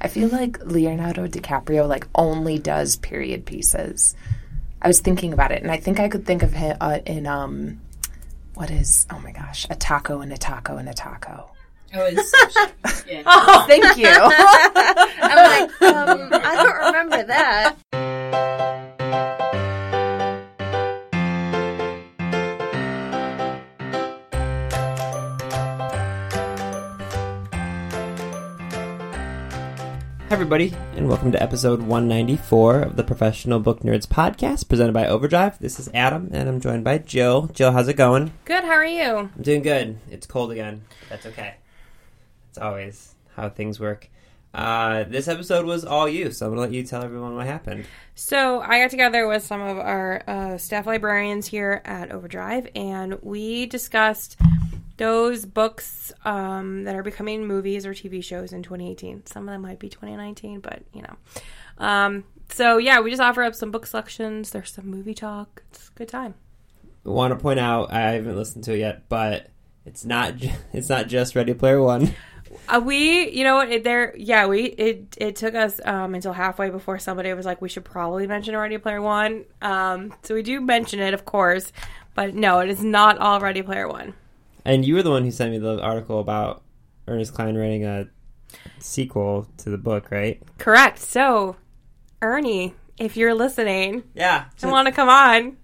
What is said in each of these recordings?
I feel like Leonardo DiCaprio like only does period pieces. I was thinking about it, and I think I could think of him uh, in um, what is? Oh my gosh, a taco and a taco and a taco. Oh, it's such, yeah. Oh, thank you. I'm like, um, I don't remember that. Everybody, and welcome to episode 194 of the Professional Book Nerds podcast presented by Overdrive. This is Adam, and I'm joined by Jill. Jill, how's it going? Good, how are you? I'm doing good. It's cold again. That's okay. It's always how things work. Uh, this episode was all you, so I'm going to let you tell everyone what happened. So, I got together with some of our uh, staff librarians here at Overdrive, and we discussed those books um, that are becoming movies or TV shows in 2018. Some of them might be 2019, but you know. Um, so, yeah, we just offer up some book selections. There's some movie talk. It's a good time. I want to point out, I haven't listened to it yet, but it's not it's not just Ready Player One. Uh, we, you know? It, there, yeah, we it it took us um, until halfway before somebody was like, we should probably mention Ready Player One. Um, so we do mention it, of course, but no, it is not all Ready Player One. And you were the one who sent me the article about Ernest Cline writing a sequel to the book, right? Correct. So, Ernie, if you're listening Yeah. I want to come on,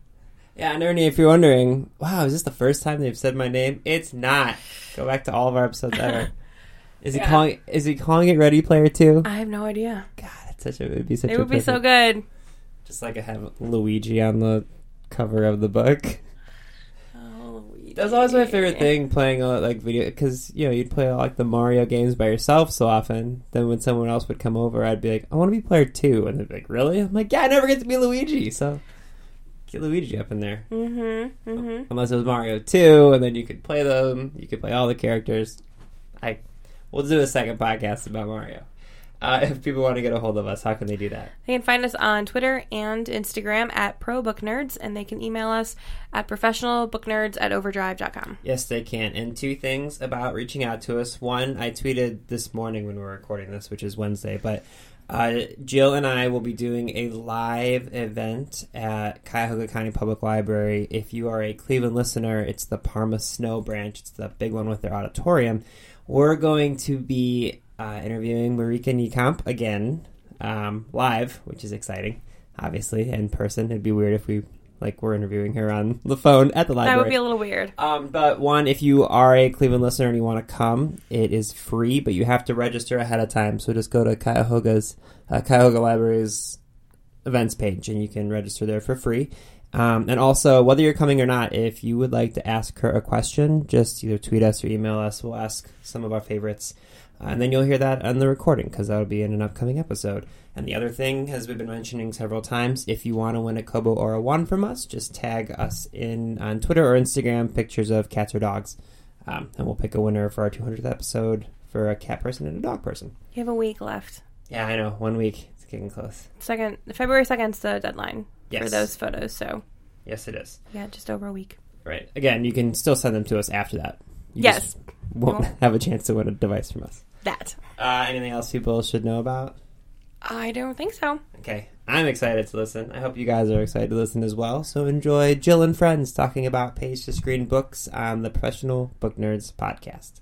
Yeah, and Ernie, if you're wondering, wow, is this the first time they've said my name? It's not. Go back to all of our episodes ever. Is he Yeah. calling? Is he calling it Ready Player Two? I have no idea. God, it's such a, it would be such. A It would be so good. Just like I have Luigi on the cover of the book. Oh, That always my favorite thing playing uh, like video because you know you'd play like the Mario games by yourself so often. Then when someone else would come over, I'd be like, I want to be player two, and they'd be like, Really? I'm like, Yeah, I never get to be Luigi, so get Luigi up in there. Mm-hmm. Mm-hmm. unless it was Mario 2, and then you could play them. You could play all the characters. I we'll do a second podcast about Mario. Uh, if people want to get a hold of us, how can they do that? They can find us on Twitter and Instagram at ProBookNerds, and they can email us at professionalbooknerds at overdrive.com. Yes, they can. And two things about reaching out to us. One, I tweeted this morning when we were recording this, which is Wednesday, but uh, Jill and I will be doing a live event at Cuyahoga County Public Library. If you are a Cleveland listener, it's the Parma Snow branch. It's the big one with their auditorium. We're going to be uh, interviewing Marika Niekamp again, um, live, which is exciting. Obviously, in person. It'd be weird if we like were interviewing her on the phone at the library. That would be a little weird. Um, but one, if you are a Cleveland listener and you want to come, it is free, but you have to register ahead of time. So just go to Cuyahoga's uh, Cuyahoga Library's events page, and you can register there for free. Um, and also, whether you're coming or not, if you would like to ask her a question, just either tweet us or email us. We'll ask some of our favorites, and then you'll hear that on the recording because that'll be in an upcoming episode. And the other thing, as we've been mentioning several times, if you want to win a Kobo or a one from us, just tag us in on Twitter or Instagram pictures of cats or dogs, um, and we'll pick a winner for our 200th episode for a cat person and a dog person. You have a week left. Yeah, I know. One week. It's getting close. Second, February second is the deadline for those photos, so Yes, it is. yeah, just over a week. Right. Again, you can still send them to us after that. You yes, won't have a chance to win a device from us. That. Uh, anything else people should know about? I don't think so. Okay, I'm excited to listen. I hope you guys are excited to listen as well. So enjoy Jill and friends talking about page to screen books on the Professional Book Nerds podcast.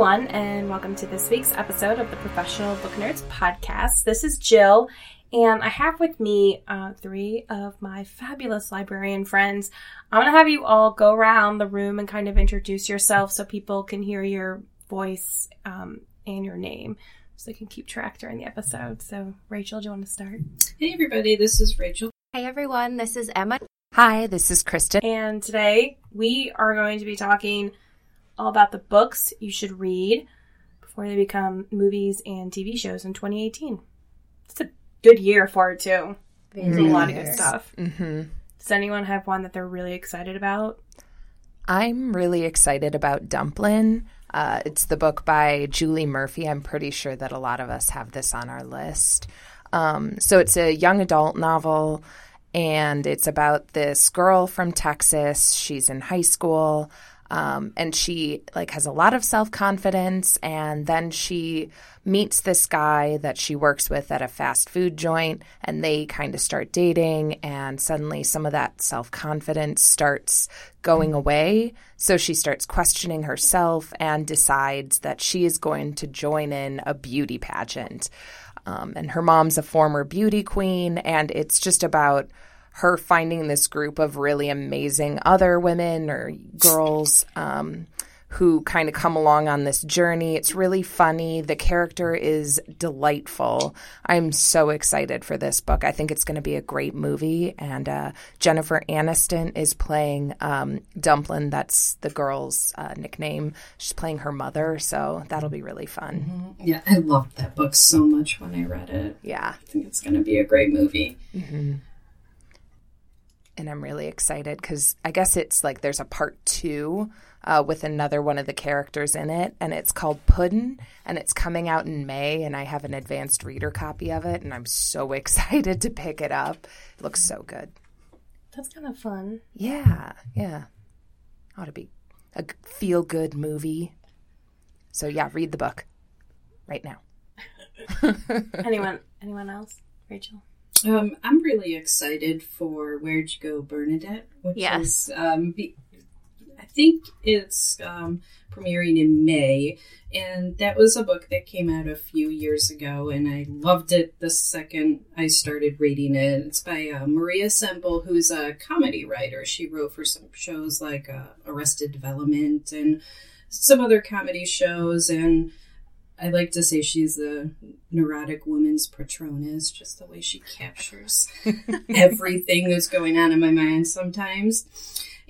Everyone, and welcome to this week's episode of the Professional Book Nerds podcast. This is Jill, and I have with me uh, three of my fabulous librarian friends. I'm going to have you all go around the room and kind of introduce yourself so people can hear your voice um, and your name so they can keep track during the episode. So, Rachel, do you want to start? Hey everybody, this is Rachel. Hey everyone, this is Emma. Hi, this is Kristen. And today we are going to be talking all about the books you should read before they become movies and TV shows in 2018. It's a good year for it too. There's a lot of good stuff. hmm Does anyone have one that they're really excited about? I'm really excited about Dumplin'. Uh, it's the book by Julie Murphy. I'm pretty sure that a lot of us have this on our list. Um, so it's a young adult novel, and it's about this girl from Texas. She's in high school, um, and she like has a lot of self confidence. And then she meets this guy that she works with at a fast food joint, and they kind of start dating. And suddenly, some of that self confidence starts going away. So she starts questioning herself and decides that she is going to join in a beauty pageant. Um, and her mom's a former beauty queen, and it's just about her finding this group of really amazing other women or girls um, who kind of come along on this journey. It's really funny. The character is delightful. I'm so excited for this book. I think it's going to be a great movie. And uh, Jennifer Aniston is playing um, Dumplin. That's the girl's uh, nickname. She's playing her mother, so that'll be really fun. Yeah, I loved that book so much when I read it. Yeah. I think it's going to be a great movie. And I'm really excited because I guess it's like there's a part two uh, with another one of the characters in it, and it's called Puddin', and it's coming out in May, and I have an advanced reader copy of it, and I'm so excited to pick it up. It looks so good. That's kind of fun. Yeah, yeah. Ought to be a feel good movie. So yeah, read the book right now. Anyone? Anyone else? Rachel. Um, I'm really excited for Where'd You Go, Bernadette? Which Yes. is, um, be, I think it's um, premiering in May, and that was a book that came out a few years ago, and I loved it the second I started reading it. It's by uh, Maria Semple, who's a comedy writer. She wrote for some shows like uh, Arrested Development and some other comedy shows, and I like to say she's a neurotic woman's Patronus, just the way she captures everything that's going on in my mind sometimes.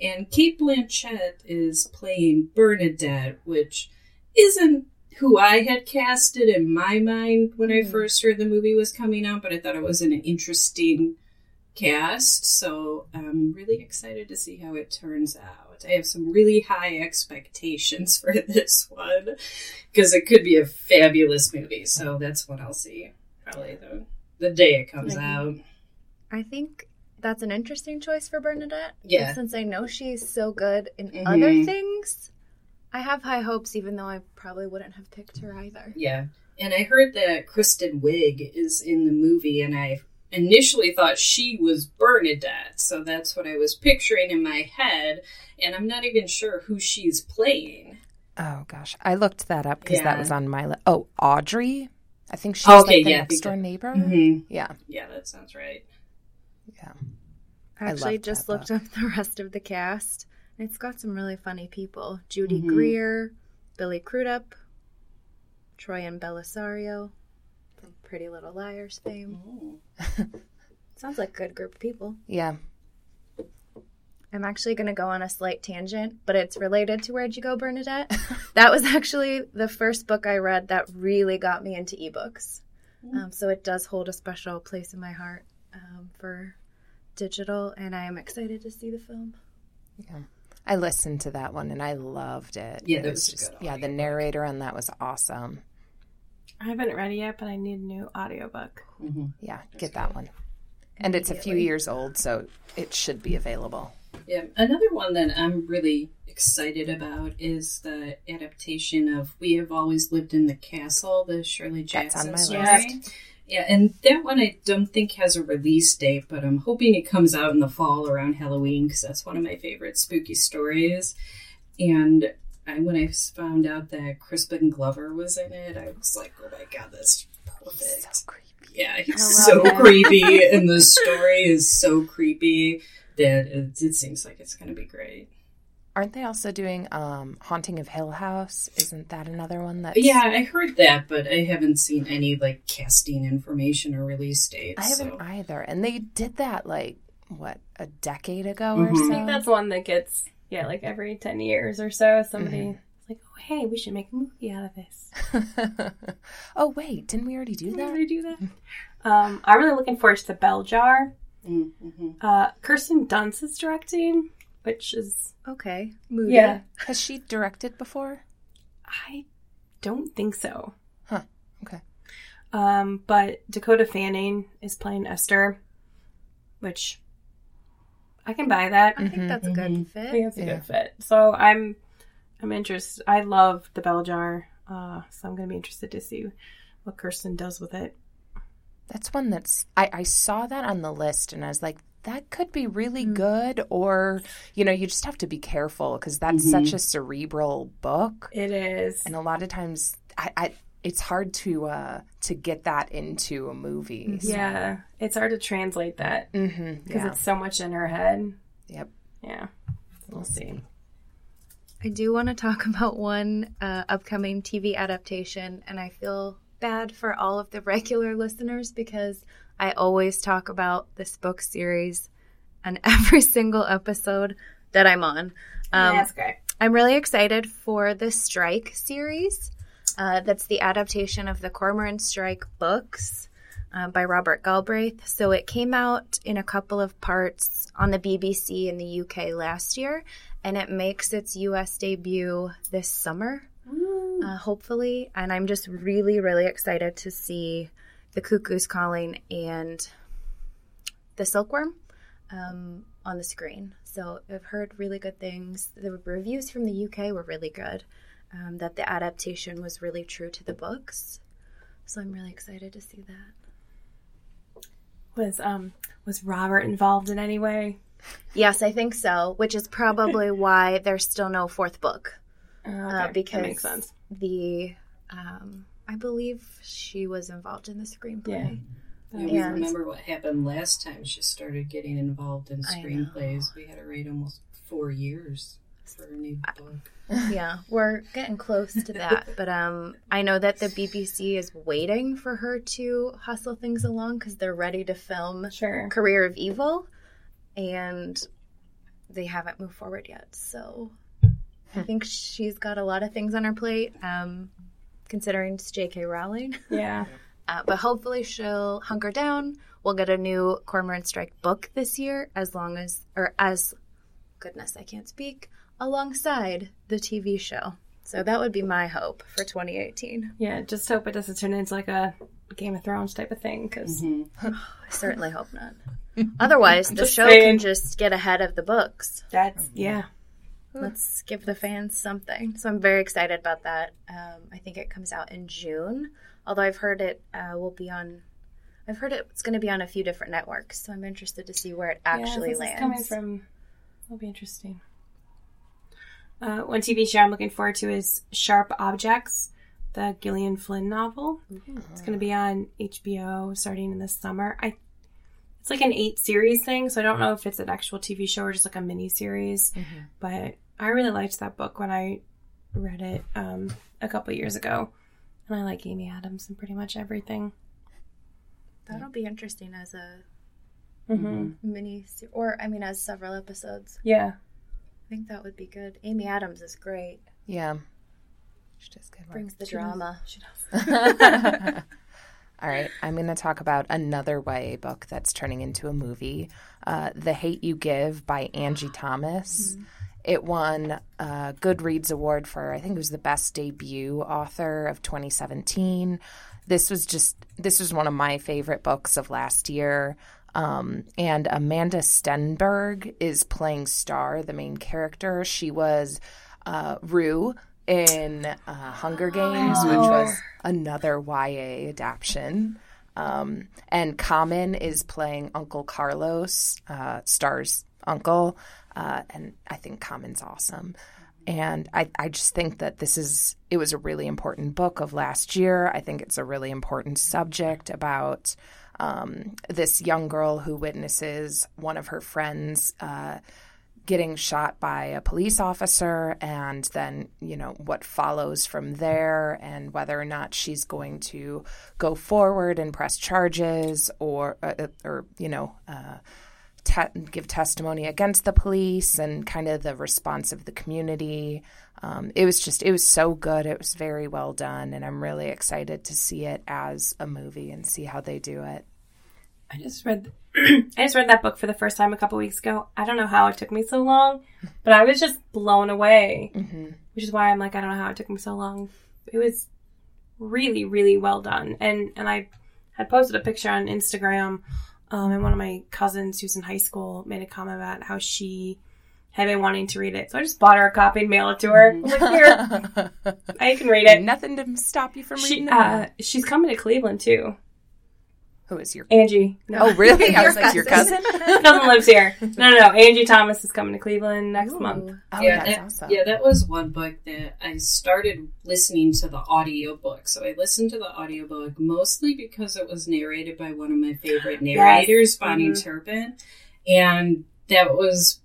And Cate Blanchett is playing Bernadette, which isn't who I had casted in my mind when I mm-hmm. first heard the movie was coming out, but I thought it was an interesting cast. So I'm really excited to see how it turns out. I have some really high expectations for this one because it could be a fabulous movie. So that's what I'll see probably the the day it comes out. I think that's an interesting choice for Bernadette. Yeah. Since I know she's so good in Mhm. other things, I have high hopes, even though I probably wouldn't have picked her either. Yeah. And I heard that Kristen Wiig is in the movie, and I initially thought she was Bernadette. So that's what I was picturing in my head. And I'm not even sure who she's playing. Oh gosh, I looked that up because Yeah. that was on my list. Oh, Audrey. I think she's Okay, like the yeah, next door that- neighbor. Mhm. Yeah, Yeah, that sounds right. yeah. I I actually loved just that looked up the rest of the cast. and It's got some really funny people: Judy Mhm. Greer, Billy Crudup, Troian Bellisario from Pretty Little Liars fame. Sounds like a good group of people. Yeah. I'm actually going to go on a slight tangent, but it's related to Where'd You Go, Bernadette? that was actually the first book I read that really got me into ebooks. Um, so it does hold a special place in my heart um, for digital, and I am excited to see the film. Yeah. I listened to that one and I loved it. Yeah, It was just good yeah. The narrator on that was awesome. I haven't read it yet, but I need a new audiobook. Mm-hmm. Yeah, get that one. And it's a few years old, so it should be available. Yeah, another one that I'm really excited about is the adaptation of "We Have Always Lived in the Castle," the Shirley That's on Jackson my story. Yeah, and that one I don't think has a release date, but I'm hoping it comes out in the fall around Halloween because that's one of my favorite spooky stories. And I, when I found out that Crispin Glover was in it, I was like, "Oh my god, that's perfect!" So creepy. Yeah, he's so it. creepy, and the story is so creepy that it, it seems like it's going to be great. Aren't they also doing um, Haunting of Hill House? Isn't that another one that's Yeah, I heard that, but I haven't seen any like casting information or release dates. I haven't so. either. And they did that like what, a decade ago or Mhm. so? I think that's one that gets yeah, like every ten years or so, somebody is like, oh hey, we should make a movie out of this. oh wait, didn't we already do Did that? we do that? Um, I'm really looking forward to the Bell Jar. Mm-hmm. Uh, Kirsten Dunst is directing, which is Okay. Moody. yeah. Has she directed before? I don't think so. Huh. Okay. Um, but Dakota Fanning is playing Esther, which I can buy that. I think that's a good fit. I think it's a Yeah. good fit. So I'm I'm interested. I love the bell jar, uh, so I'm going to be interested to see what Kirsten does with it. That's one that's I, I saw that on the list and I was like, that could be really Mm. good, or you know, you just have to be careful because that's Mm-hmm. such a cerebral book, It is. and a lot of times, I, I it's hard to uh to get that into a movie. so- Yeah, it's hard to translate that because yeah. it's so much in her head. Yep. Yeah, we'll see. I do want to talk about one uh, upcoming TV adaptation, and I feel bad for all of the regular listeners because I always talk about this book series on every single episode that I'm on. Um, That's great. I'm really excited for the Strike series. Uh, that's the adaptation of the Cormoran Strike books uh, by Robert Galbraith. So it came out in a couple of parts on the BBC in the UK last year, and it makes its US debut this summer, uh, hopefully. And I'm just really, really excited to see the Cuckoo's Calling and the Silkworm um, on the screen. So I've heard really good things. The reviews from the UK were really good. Um, that the adaptation was really true to the books. So I'm really excited to see that. Was um was Robert involved in any way? Yes, I think so. Which is probably why there's still no fourth book Uh, uh, okay, because that makes sense. the um, I believe she was involved in the screenplay. Yeah, we And- remember what happened last time she started getting involved in screenplays. We had to wait almost four years for a new book. yeah, we're getting close to that. But um, I know that the BBC is waiting for her to hustle things along because they're ready to film Sure. Career of Evil, and they haven't moved forward yet. So I think she's got a lot of things on her plate, um, considering it's J.K. Rowling. Yeah. Uh, but hopefully she'll hunker down. We'll get a new Cormoran Strike book this year, as long as, or as, goodness, I can't speak, alongside the TV show. So that would be my hope for 2018. Yeah. Just hope it doesn't turn into like a Game of Thrones type of thing because I certainly hope not. Otherwise, the show saying. can just get ahead of the books. that's yeah. Let's give the fans something. So I'm very excited about that. Um, I think it comes out in June, although I've heard it uh, will be on. I've heard it's going to be on a few different networks, so I'm interested to see where it actually yeah, this lands. Is coming from. That'll be interesting. Uh, one TV show I'm looking forward to is Sharp Objects, the Gillian Flynn novel. It's going to be on HBO starting in the summer. I. It's like an eight series thing, so I don't know if it's an actual TV show or just like a mini series. But I really liked that book when I read it um, a couple years ago, and I like Amy Adams and pretty much everything. That'll be interesting as a Mm-hmm. mini, or I mean, as several episodes. Yeah. I think that would be good. Amy Adams is great. Yeah. She does good work. Brings the drama. She does. All right, I'm going to talk about another YA book that's turning into a movie, uh, "The Hate You Give" by Angie Thomas. It won a Goodreads award for I think it was the best debut author of 2017. This was just this was one of my favorite books of last year. Um, and Amandla Stenberg is playing Star, the main character. She was uh, Rue in uh, Hunger Games, which was another YA adaptation. Um, and Common is playing Uncle Carlos, uh, Star's uncle, uh, and I think Common's awesome. And I, I just think that this is, it was a really important book of last year. I think it's a really important subject about um, this young girl who witnesses one of her friends uh, getting shot by a police officer, and then, you know, what follows from there, and whether or not she's going to go forward and press charges or, uh, or you know, uh, te- give testimony against the police and kind of the response of the community. Um, it was just, it was so good. It was very well done. And I'm really excited to see it as a movie and see how they do it. I just read, I just read that book for the first time a couple weeks ago. I don't know how it took me so long, but I was just blown away, mm-hmm. which is why I'm like, I don't know how it took me so long. It was really, really well done. And, and I had posted a picture on Instagram um, and one of my cousins who's in high school made a comment about how she had been wanting to read it. So I just bought her a copy and mailed it to her. I'm like, here, I can read it. Nothing to stop you from she, reading uh, She's coming to Cleveland too. Who is your Angie? No. Oh, really? I was like, your cousin? cousin lives here. No, no, no. Angie Thomas is coming to Cleveland next Ooh. month. Oh, yeah, that's that, awesome. Yeah, that was one book that I started listening to the audiobook. So I listened to the audiobook mostly because it was narrated by one of my favorite narrators, yes. Bahni mm-hmm. Turpin. And that was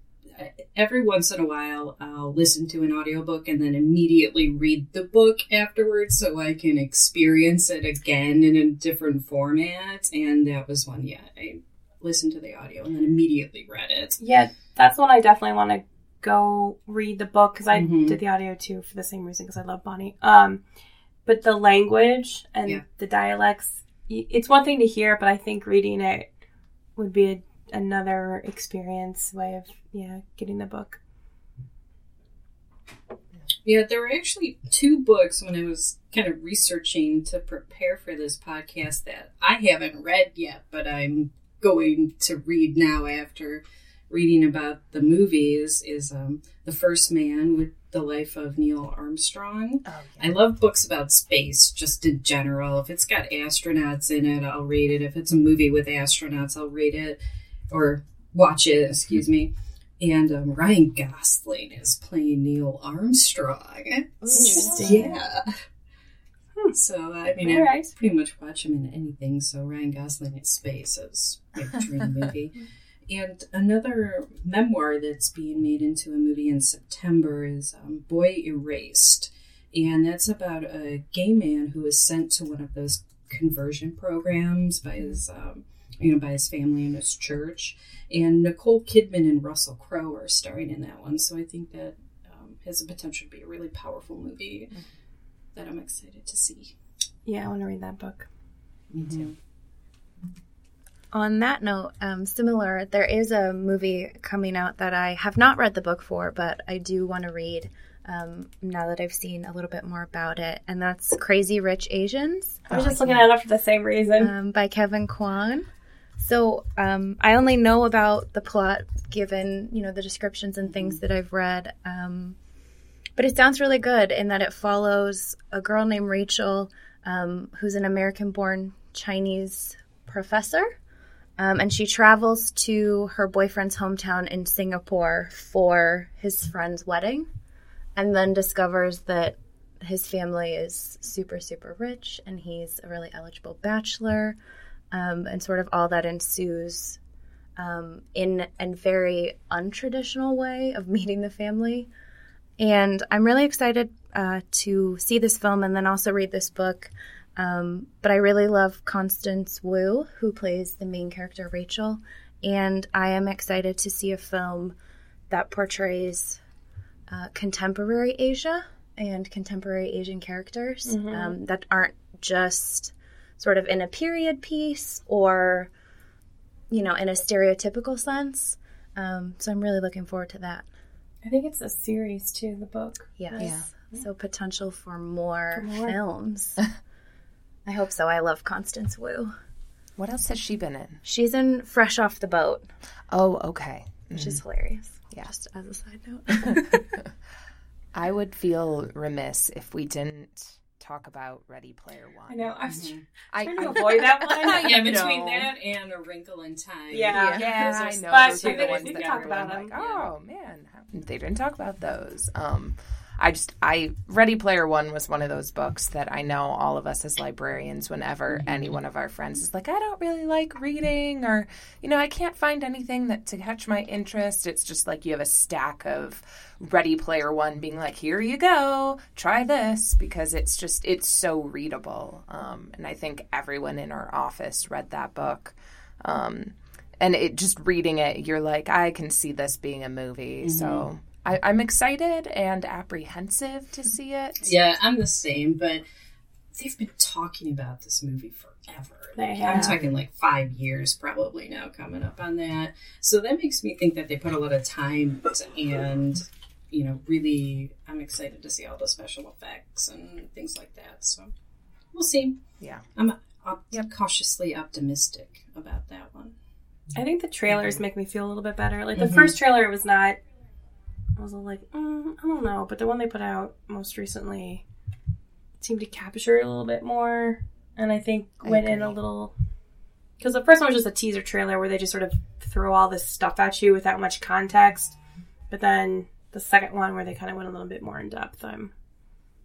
every once in a while I'll listen to an audiobook and then immediately read the book afterwards so I can experience it again in a different format. And that was one, yeah, I listened to the audio and then immediately read it. Yeah, that's one I definitely want to go read the book because I mm-hmm. did the audio too for the same reason because I love Bahni. Um, but the language and yeah. the dialects, it's one thing to hear, but I think reading it would be a another experience way of yeah getting the book. Yeah, there were actually two books when I was kind of researching to prepare for this podcast that I haven't read yet, but I'm going to read now after reading about the movies is um, The First Man with the life of Neil Armstrong. Oh, yeah. I love books about space just in general. If it's got astronauts in it, I'll read it. If it's a movie with astronauts, I'll read it or watch it, excuse me. And um, Ryan Gosling is playing Neil Armstrong. Interesting. Yeah. Hmm. So I mean, All I right. pretty much watch him in anything. So Ryan Gosling in space is my dream movie. And another memoir that's being made into a movie in September is um, Boy Erased. And that's about a gay man who is sent to one of those conversion programs by his um, you know, by his family and his church. And Nicole Kidman and Russell Crowe are starring in that one. So I think that um, has the potential to be a really powerful movie mm-hmm. that I'm excited to see. Yeah, I want to read that book. Me mm-hmm. too. On that note, um, similar, there is a movie coming out that I have not read the book for, but I do want to read um, now that I've seen a little bit more about it, and that's Crazy Rich Asians. I was just looking at it for the same reason. Um, by Kevin Kwan. So um, I only know about the plot given, you know, the descriptions and things that I've read. Um, but it sounds really good in that it follows a girl named Rachel, um, who's an American-born Chinese professor, um, and she travels to her boyfriend's hometown in Singapore for his friend's wedding, and then discovers that his family is super, super rich, and he's a really eligible bachelor um, and sort of all that ensues um, in a very untraditional way of meeting the family. And I'm really excited uh, to see this film and then also read this book. Um, but I really love Constance Wu, who plays the main character, Rachel. And I am excited to see a film that portrays uh, contemporary Asia and contemporary Asian characters mm-hmm. um, that aren't just sort of in a period piece or, you know, in a stereotypical sense. Um, so I'm really looking forward to that. I think it's a series too, the book. Yes. Yeah. So potential for more, for more. films. I hope so. I love Constance Wu. What else has she been in? She's in Fresh Off the Boat. Oh, okay. Which mm-hmm. is hilarious. Yeah. Just as a side note. I would feel remiss if we didn't talk about Ready Player One. I know. I was Mhm. I, trying to I- avoid that one. yeah, I between know. that and A Wrinkle in Time. Yeah. Yeah, Those are I know. But those I are the ones that talk everyone about like, them. oh man, they didn't talk about those. Um, I just, I Ready Player One was one of those books that I know all of us as librarians, whenever any one of our friends is like, I don't really like reading, or you know, I can't find anything that to catch my interest. It's just like you have a stack of Ready Player One being like, here you go, try this, because it's just, it's so readable. Um, and I think everyone in our office read that book. Um, and it just reading it, you're like, I can see this being a movie. So I, I'm excited and apprehensive to see it. Yeah, I'm the same, but they've been talking about this movie forever. They Like, have. I'm talking like five years probably now coming up on that. So that makes me think that they put a lot of time and, you know, really, I'm excited to see all the special effects and things like that. So we'll see. Yeah. I'm op- Yep. cautiously optimistic about that one. I think the trailers make me feel a little bit better. Like the Mhm. first trailer was not. I was like, mm, I don't know, but the one they put out most recently seemed to capture it a little bit more, and I think I went in a little. Because the first one was just a teaser trailer where they just sort of throw all this stuff at you without much context, but then the second one where they kind of went a little bit more in depth. I'm,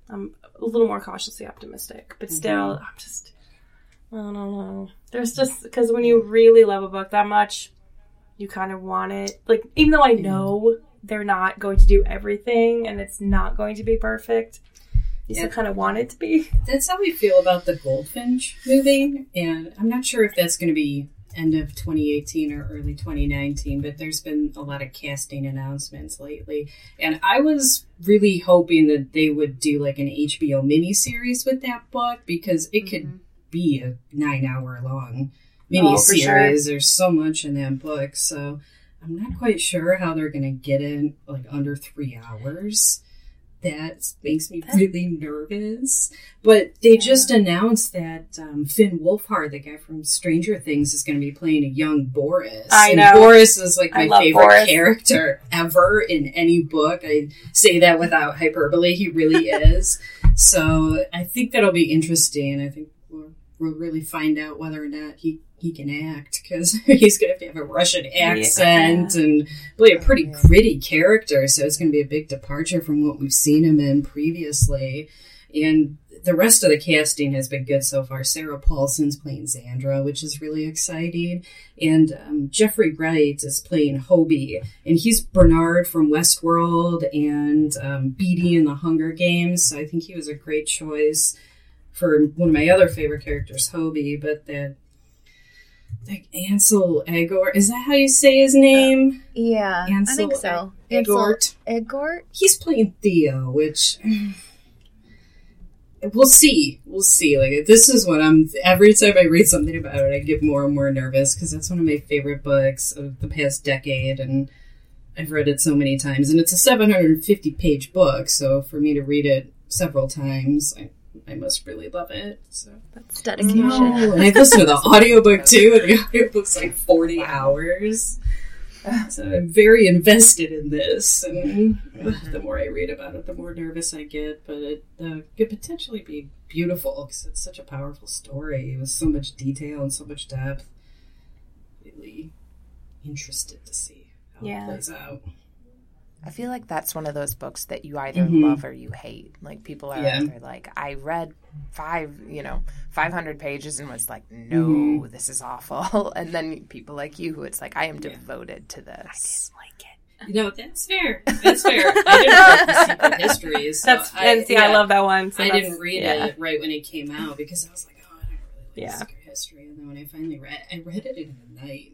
I'm a little more cautiously optimistic, but still, I'm just. I don't know. There's just because when you really love a book that much, you kind of want it. Like even though I know they're not going to do everything and it's not going to be perfect, you Yeah. still kind of want it to be. That's how we feel about the Goldfinch movie, and I'm not sure if that's going to be end of 2018 or early 2019, but there's been a lot of casting announcements lately, and I was really hoping that they would do like an HBO miniseries with that book because it could mm-hmm. be a nine-hour long Oh, for sure. miniseries. There's so much in that book, so I'm not quite sure how they're going to get in like under three hours. That makes me really nervous. But they just announced that um, Finn Wolfhard, the guy from Stranger Things, is going to be playing a young Boris. I and know. Boris is like my favorite Boris. character ever in any book. I say that without hyperbole. He really is. So I think that'll be interesting. I think we'll, we'll really find out whether or not he. He can act because he's gonna have to have a Russian accent and play a pretty gritty character. So it's gonna be a big departure from what we've seen him in previously. And the rest of the casting has been good so far. Sarah Paulson's playing Xandra, which is really exciting. And um, Jeffrey Wright is playing Hobie. And he's Bernard from Westworld and um, Beatty in the Hunger Games. So I think he was a great choice for one of my other favorite characters, Hobie. But that, like Ansel Egor, is that how you say his name? Yeah, Ansel I think so. Egort. Egort. he's playing Theo, which we'll see. We'll see. Like this is what I'm. Every time I read something about it, I get more and more nervous because that's one of my favorite books of the past decade, and I've read it so many times. And it's a 750 page book, so for me to read it several times, I, I must really love it. So. That's dedication. No. I've listened to the audiobook too, and the audiobook's like 40 hours. So I'm very invested in this, and ugh, the more I read about it, the more nervous I get. But it uh, could potentially be beautiful because it's such a powerful story with so much detail and so much depth. Really interested to see how Yeah. it plays out. I feel like that's one of those books that you either Mhm. love or you hate. Like people are Yeah. either like, I read five, you know, five hundred pages and was like, no, Mhm. this is awful. And then people like you, who it's like, I am Yeah. devoted to this. I didn't like it. You know, that's fair. That's fair. I didn't read the Secret Histories. So That's and see, I love that one. So I didn't read yeah. it right when it came out because I was like, oh, I don't really like Yeah. Secret History. And then when I finally read, I read it in the night.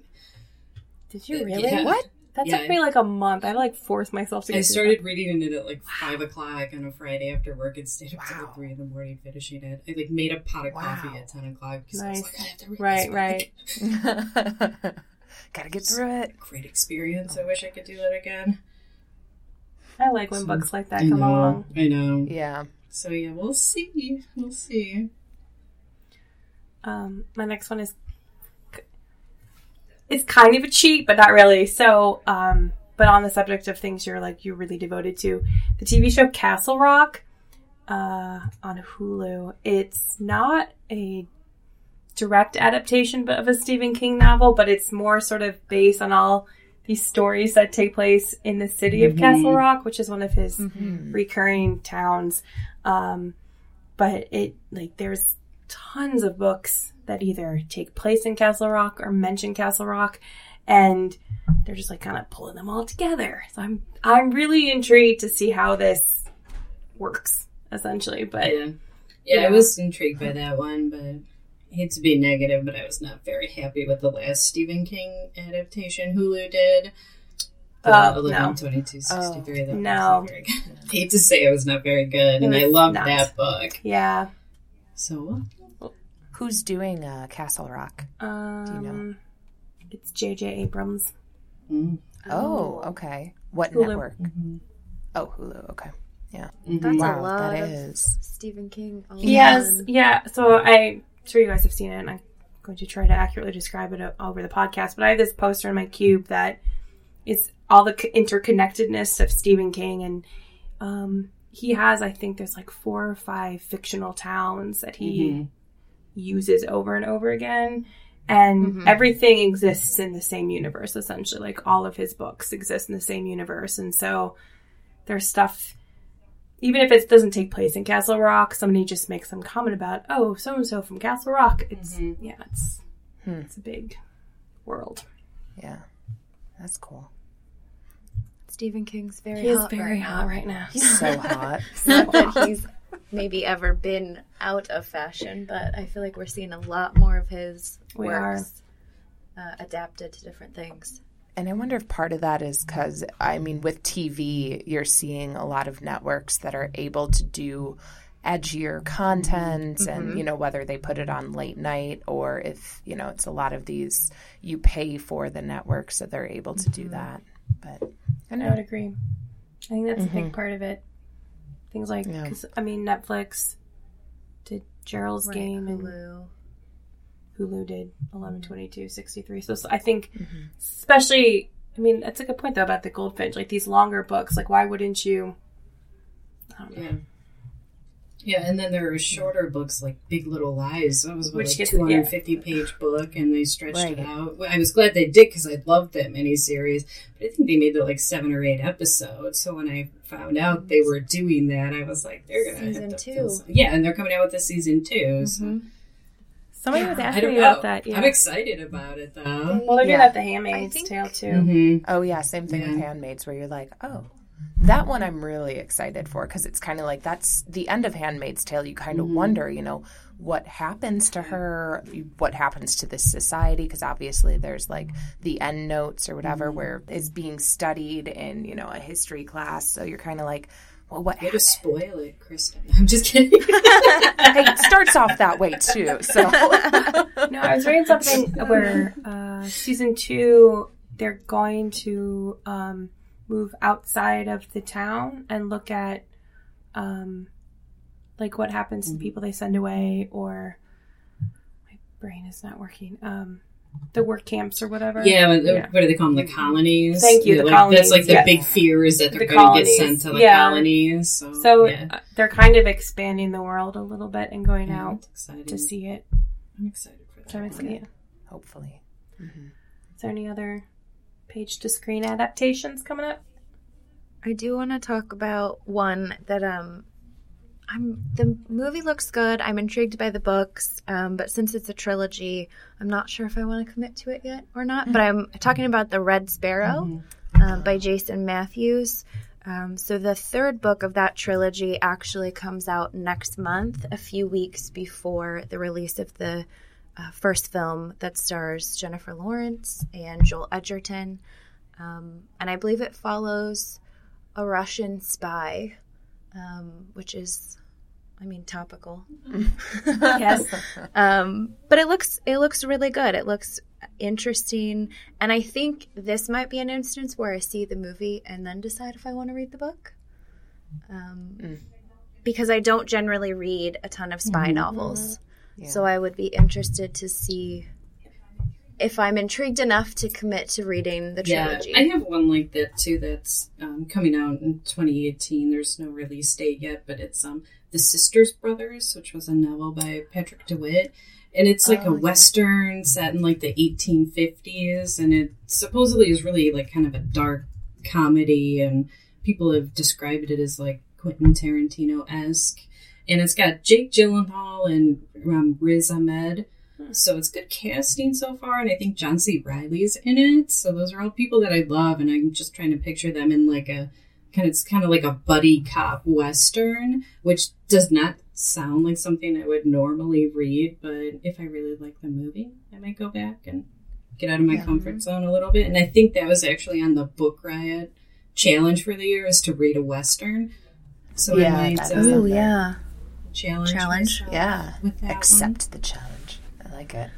Did you really? yeah. What? That Yeah. took me like a month. I like forced myself to. Get it. I through started reading it at like five o'clock on a Friday after work and stayed up till Wow. like three in the morning finishing it. I like made a pot of Wow. coffee at ten o'clock because I was like, I have to read Right, this book. right. Gotta get through it. Great experience. I wish I could do that again. I like when books like that I come know. along. I know. Yeah. So yeah, we'll see. We'll see. Um, my next one is it's kind of a cheat, but not really. So, um, but on the subject of things you're like you're really devoted to, the TV show Castle Rock. uh, on Hulu. It's not a direct adaptation but of a Stephen King novel, but it's more sort of based on all these stories that take place in the city of Castle Rock, which is one of his recurring towns. Um, but it like there's tons of books that either take place in Castle Rock or mention Castle Rock, and they're just like kind of pulling them all together. So I'm I'm really intrigued to see how this works essentially. But Yeah. yeah, I was intrigued by that one, but I hate to be negative, but I was not very happy with the last Stephen King adaptation Hulu did. Uh, no. 11, 22, 63. That was No. not very good. I hate to say it was not very good, and I loved not. that book. yeah, So, Who's doing uh, Castle Rock? um, Do you know? it's J.J. Abrams. mm, Oh, okay. What Hulu. network? Oh, Hulu. Okay. Yeah. That's Wow, a lot that of. Stephen King. yes. He in has, one. yeah. So I'm sure you guys have seen it, and I'm going to try to accurately describe it over the podcast. But I have this poster in my cube that is all the interconnectedness of Stephen King, and um, he has, I think, there's like four or five fictional towns that he uses over and over again. And mm-hmm. everything exists in the same universe, essentially. Like all of his books exist in the same universe. And so there's stuff even if it doesn't take place in Castle Rock, somebody just makes some comment about, oh, so and so from Castle Rock. It's mm-hmm. yeah, it's hmm. it's a big world. Yeah. That's cool. Stephen King's very He is hot very right hot now. right now. He's so hot. Not that he's maybe ever been out of fashion, but I feel like we're seeing a lot more of his We works uh, adapted to different things. And I wonder if part of that is because, I mean, with TV, you're seeing a lot of networks that are able to do edgier content and, mm-hmm. you know, whether they put it on late night or if, you know, it's a lot of these, you pay for the network so they're able to do mm-hmm. that. But I I would agree. I think that's a big mm-hmm. part of it. Things like, Yeah. 'cause, I mean, Netflix did Gerald's Game and Hulu. Hulu did 11, mm-hmm. 22, 63. So, so I think, mm-hmm. especially, I mean, that's a good point though about the Goldfinch. Like these longer books, like why wouldn't you? I don't know. yeah. Yeah, and then there are shorter books like Big Little Lies. That was what, Which like gets- 250 page book, and they stretched it out. Well, I was glad they did because I loved that miniseries. But I think they made it like seven or eight episodes. So when I found out they were doing that, I was like, they're gonna Season have to two. fill Yeah, and they're coming out with the season 2 So Somebody was asking me about that. Yeah. I'm excited about it though. well, they're doing Yeah. that The Handmaid's think- Tale too. Mm-hmm. Oh, yeah. Same thing with Handmaids, where you're like, oh, that one I'm really excited for because it's kind of like that's the end of Handmaid's Tale. You kind of wonder, you know, what happens to her, what happens to this society, because obviously there's like the end notes or whatever where it's being studied in, you know, a history class. So you're kind of like, well, what Way to spoil it, Kristen. I'm just kidding. it starts off that way too. So No, I was reading something where uh, season two they're going to um, move outside of the town and look at um, like what happens to people they send away, or my brain is not working. Um, the work camps or whatever. Yeah, what, Yeah. what do they call them? The colonies. Thank you, Yeah, the like, That's like the yes. big fear is that they're The going to get colonies, sent to the yeah. colonies. So, So yeah. uh, they're kind of expanding the world a little bit and going Yeah, out it's exciting. to see it. I'm excited for that. So it's, one. yeah. hopefully. Is there any other page to screen adaptations coming up? I do want to talk about one that um I'm the movie looks good. I'm intrigued by the books, um, but since it's a trilogy, I'm not sure if I want to commit to it yet or not. But I'm talking about the Red Sparrow um, by Jason Matthews. Um, so the third book of that trilogy actually comes out next month, a few weeks before the release of the uh, first film that stars Jennifer Lawrence and Joel Edgerton. Um, and I believe it follows a Russian spy, um, which is, I mean, topical. Yes. Um, but it looks it looks really good. It looks interesting, and I think this might be an instance where I see the movie and then decide if I want to read the book. Um, Because I don't generally read a ton of spy novels, so I would be interested to see if I'm intrigued enough to commit to reading the trilogy. Yeah. I have one like that too. That's um, coming out in 2018. There's no release date yet, but it's um, The Sisters Brothers, which was a novel by Patrick DeWitt. And it's like Oh, a yeah. western set in like the 1850s, and it supposedly is really like kind of a dark comedy, and people have described it as like Quentin Tarantino esque. And it's got Jake Gyllenhaal and um, Riz Ahmed. So it's good casting so far, and I think John C. Reilly's in it. So those are all people that I love, and I'm just trying to picture them in like a kind of it's kind of like a buddy cop western, which does not sound like something I would normally read. But if I really like the movie, I might go back and get out of my comfort zone a little bit. And I think that was actually on the Book Riot challenge for the year is to read a western. So Yeah, I might that uh, is Ooh, Okay. yeah. Challenge Challenge. Yeah. that one. Accept the challenge. I like it.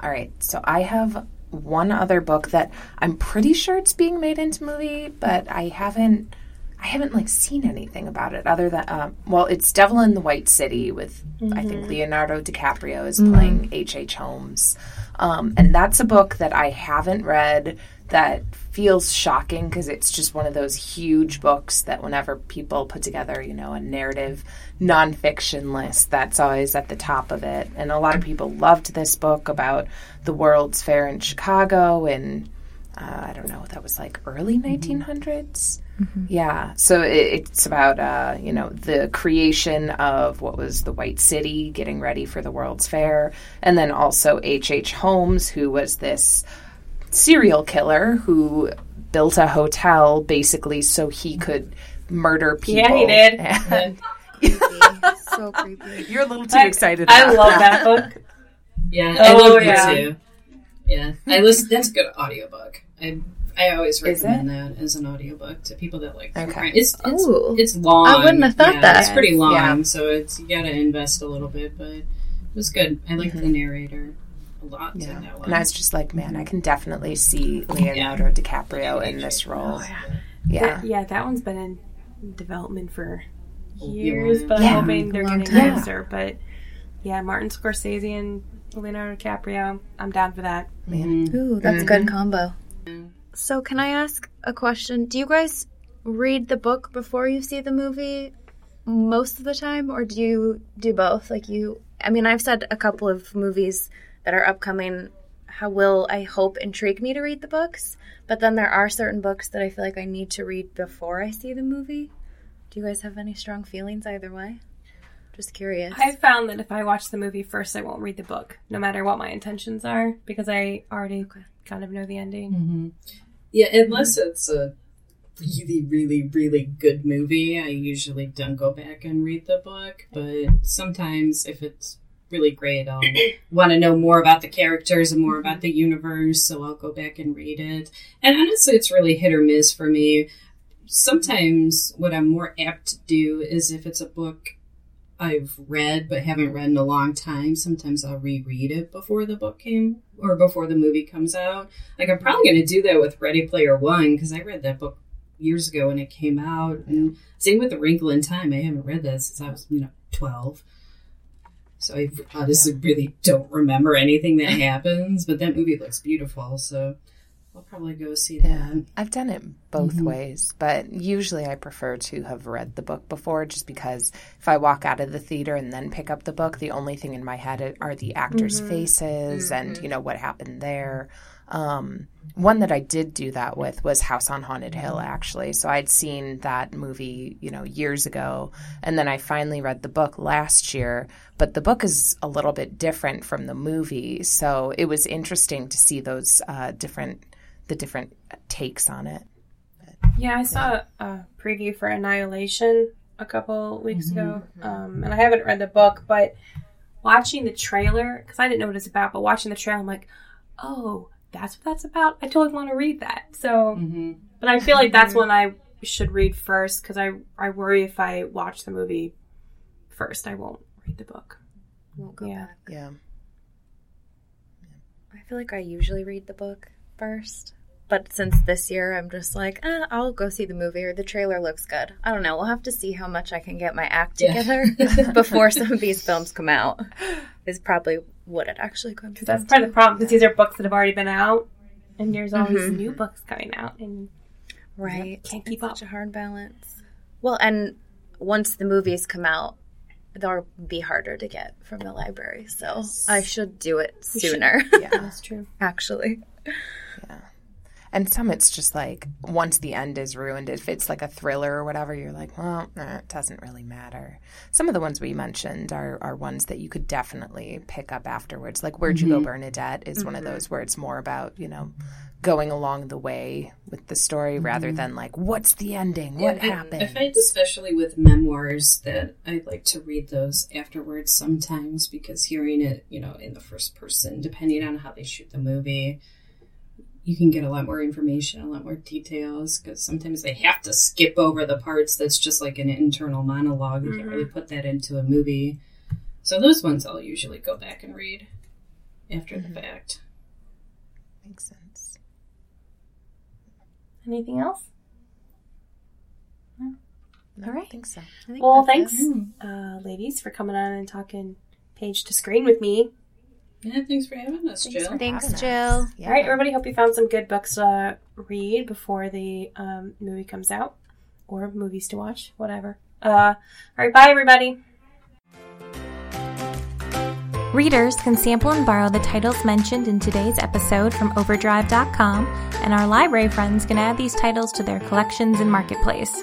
All right. So I have one other book that I'm pretty sure it's being made into movie, but I haven't I haven't like seen anything about it other than um, well, it's Devil in the White City with I think Leonardo DiCaprio is playing H. H. Holmes, um, and that's a book that I haven't read. That feels shocking because it's just one of those huge books that whenever people put together, you know, a narrative nonfiction list, that's always at the top of it. And a lot of people loved this book about the World's Fair in Chicago and uh, I don't know, that was like early 1900s. Yeah, so it, it's about uh, you know the creation of what was the White City, getting ready for the World's Fair, and then also H. H. Holmes, who was this serial killer who built a hotel basically so he could murder people. Yeah, he did. So creepy. You're a little too I- excited. I about love that book. Yeah, I Oh, love yeah. it too. Yeah, I listen. That's a good audiobook. I I always recommend that as an audiobook to people that like. true Okay. crime. It's it's, Ooh. it's long. I wouldn't have thought Yeah, that. It's pretty long, Yeah. so it's you got to invest a little bit, but it was good. I like mm-hmm. the narrator a lot. in Mm-hmm. Yeah. that one. And I was just like, man, I can definitely see Leonardo DiCaprio in this role. Yeah. Yeah, that one's been in development for Oh, years, but Yeah. I'm hoping they're Long getting time. closer. But yeah, Martin Scorsese and Leonardo DiCaprio, I'm down for that. Mhm. Ooh, that's a good combo. So, can I ask a question? Do you guys read the book before you see the movie most of the time, or do you do both? Like, you, I mean, I've said a couple of movies that are upcoming. How will I hope intrigue me to read the books? But then there are certain books that I feel like I need to read before I see the movie. Do you guys have any strong feelings either way? Just curious. I found that if I watch the movie first, I won't read the book, no matter what my intentions are, because I already kind of know the ending. Mhm. Yeah, unless it's a really, really, really good movie, I usually don't go back and read the book. But sometimes, if it's really great, um, I'll want to know more about the characters and more about the universe, so I'll go back and read it. And honestly, it's really hit or miss for me. Sometimes, what I'm more apt to do is if it's a book I've read but haven't read in a long time, sometimes I'll reread it before the book came or before the movie comes out. Like I'm probably going to do that with Ready Player One because I read that book years ago when it came out, and same with The Wrinkle in Time. I haven't read that since I was you know twelve, so I honestly really don't remember anything that happens. But that movie looks beautiful, so I'll probably go see that. Yeah, I've done it both mm-hmm. ways, but usually I prefer to have read the book before just because if I walk out of the theater and then pick up the book, the only thing in my head are the actors' mm-hmm. faces and, mm-hmm. you know, what happened there. Um, one that I did do that with was House on Haunted Hill, actually. So I'd seen that movie, you know, years ago, and then I finally read the book last year. But the book is a little bit different from the movie, so it was interesting to see those uh, different the different takes on it. Yeah, I saw a preview for Annihilation a couple weeks ago, um, and I haven't read the book, but watching the trailer because I didn't know what it's about, but watching the trailer, I'm like, oh, that's what that's about. I totally want to read that. So, hmm but I feel like that's one I should read first because I I worry if I watch the movie first, I won't read the book. Won't go Yeah. back. Yeah. I feel like I usually read the book first. But since this year, I'm just like, eh, I'll go see the movie or the trailer looks good. I don't know. We'll have to see how much I can get my act Yeah. together before some of these films come out. Is probably what it actually comes Because that's part of the problem because these are books that have already been out, and there's all these Mhm. new books coming out, and Right. Can't It's keep such a hard balance. Well, and once the movies come out, they'll be harder to get from the library. So I should do it sooner. Yeah. That's true. actually. And some it's just like once the end is ruined, if it's like a thriller or whatever, you're like, well, nah, it doesn't really matter. Some of the ones we mentioned are, are ones that you could definitely pick up afterwards. Like Where'd You Go, mm-hmm. Bernadette is one of mm-hmm. those where it's more about, you know, going along the way with the story rather mm-hmm. than like, what's the ending? What happened? I find especially with memoirs that I like to read those afterwards sometimes because hearing it, you know, in the first person, depending on how they shoot the movie, you can get a lot more information, a lot more details because sometimes they have to skip over the parts that's just like an internal monologue. You can't really mm-hmm. put that into a movie. So those ones I'll usually go back and read after the mm-hmm. fact. Makes sense. Anything else? No, All right. I think so. I think Well, thanks, mm. uh, ladies, for coming on and talking page to screen with me. Yeah, thanks for having us, Thanks Jill. Thanks, having us. Jill. Yeah. All right, everybody. Hope you found some good books to read before the um, movie comes out, or movies to watch, whatever. Uh, all right, bye, everybody. Readers can sample and borrow the titles mentioned in today's episode from Overdrive.com, and our library friends can add these titles to their collections and marketplace.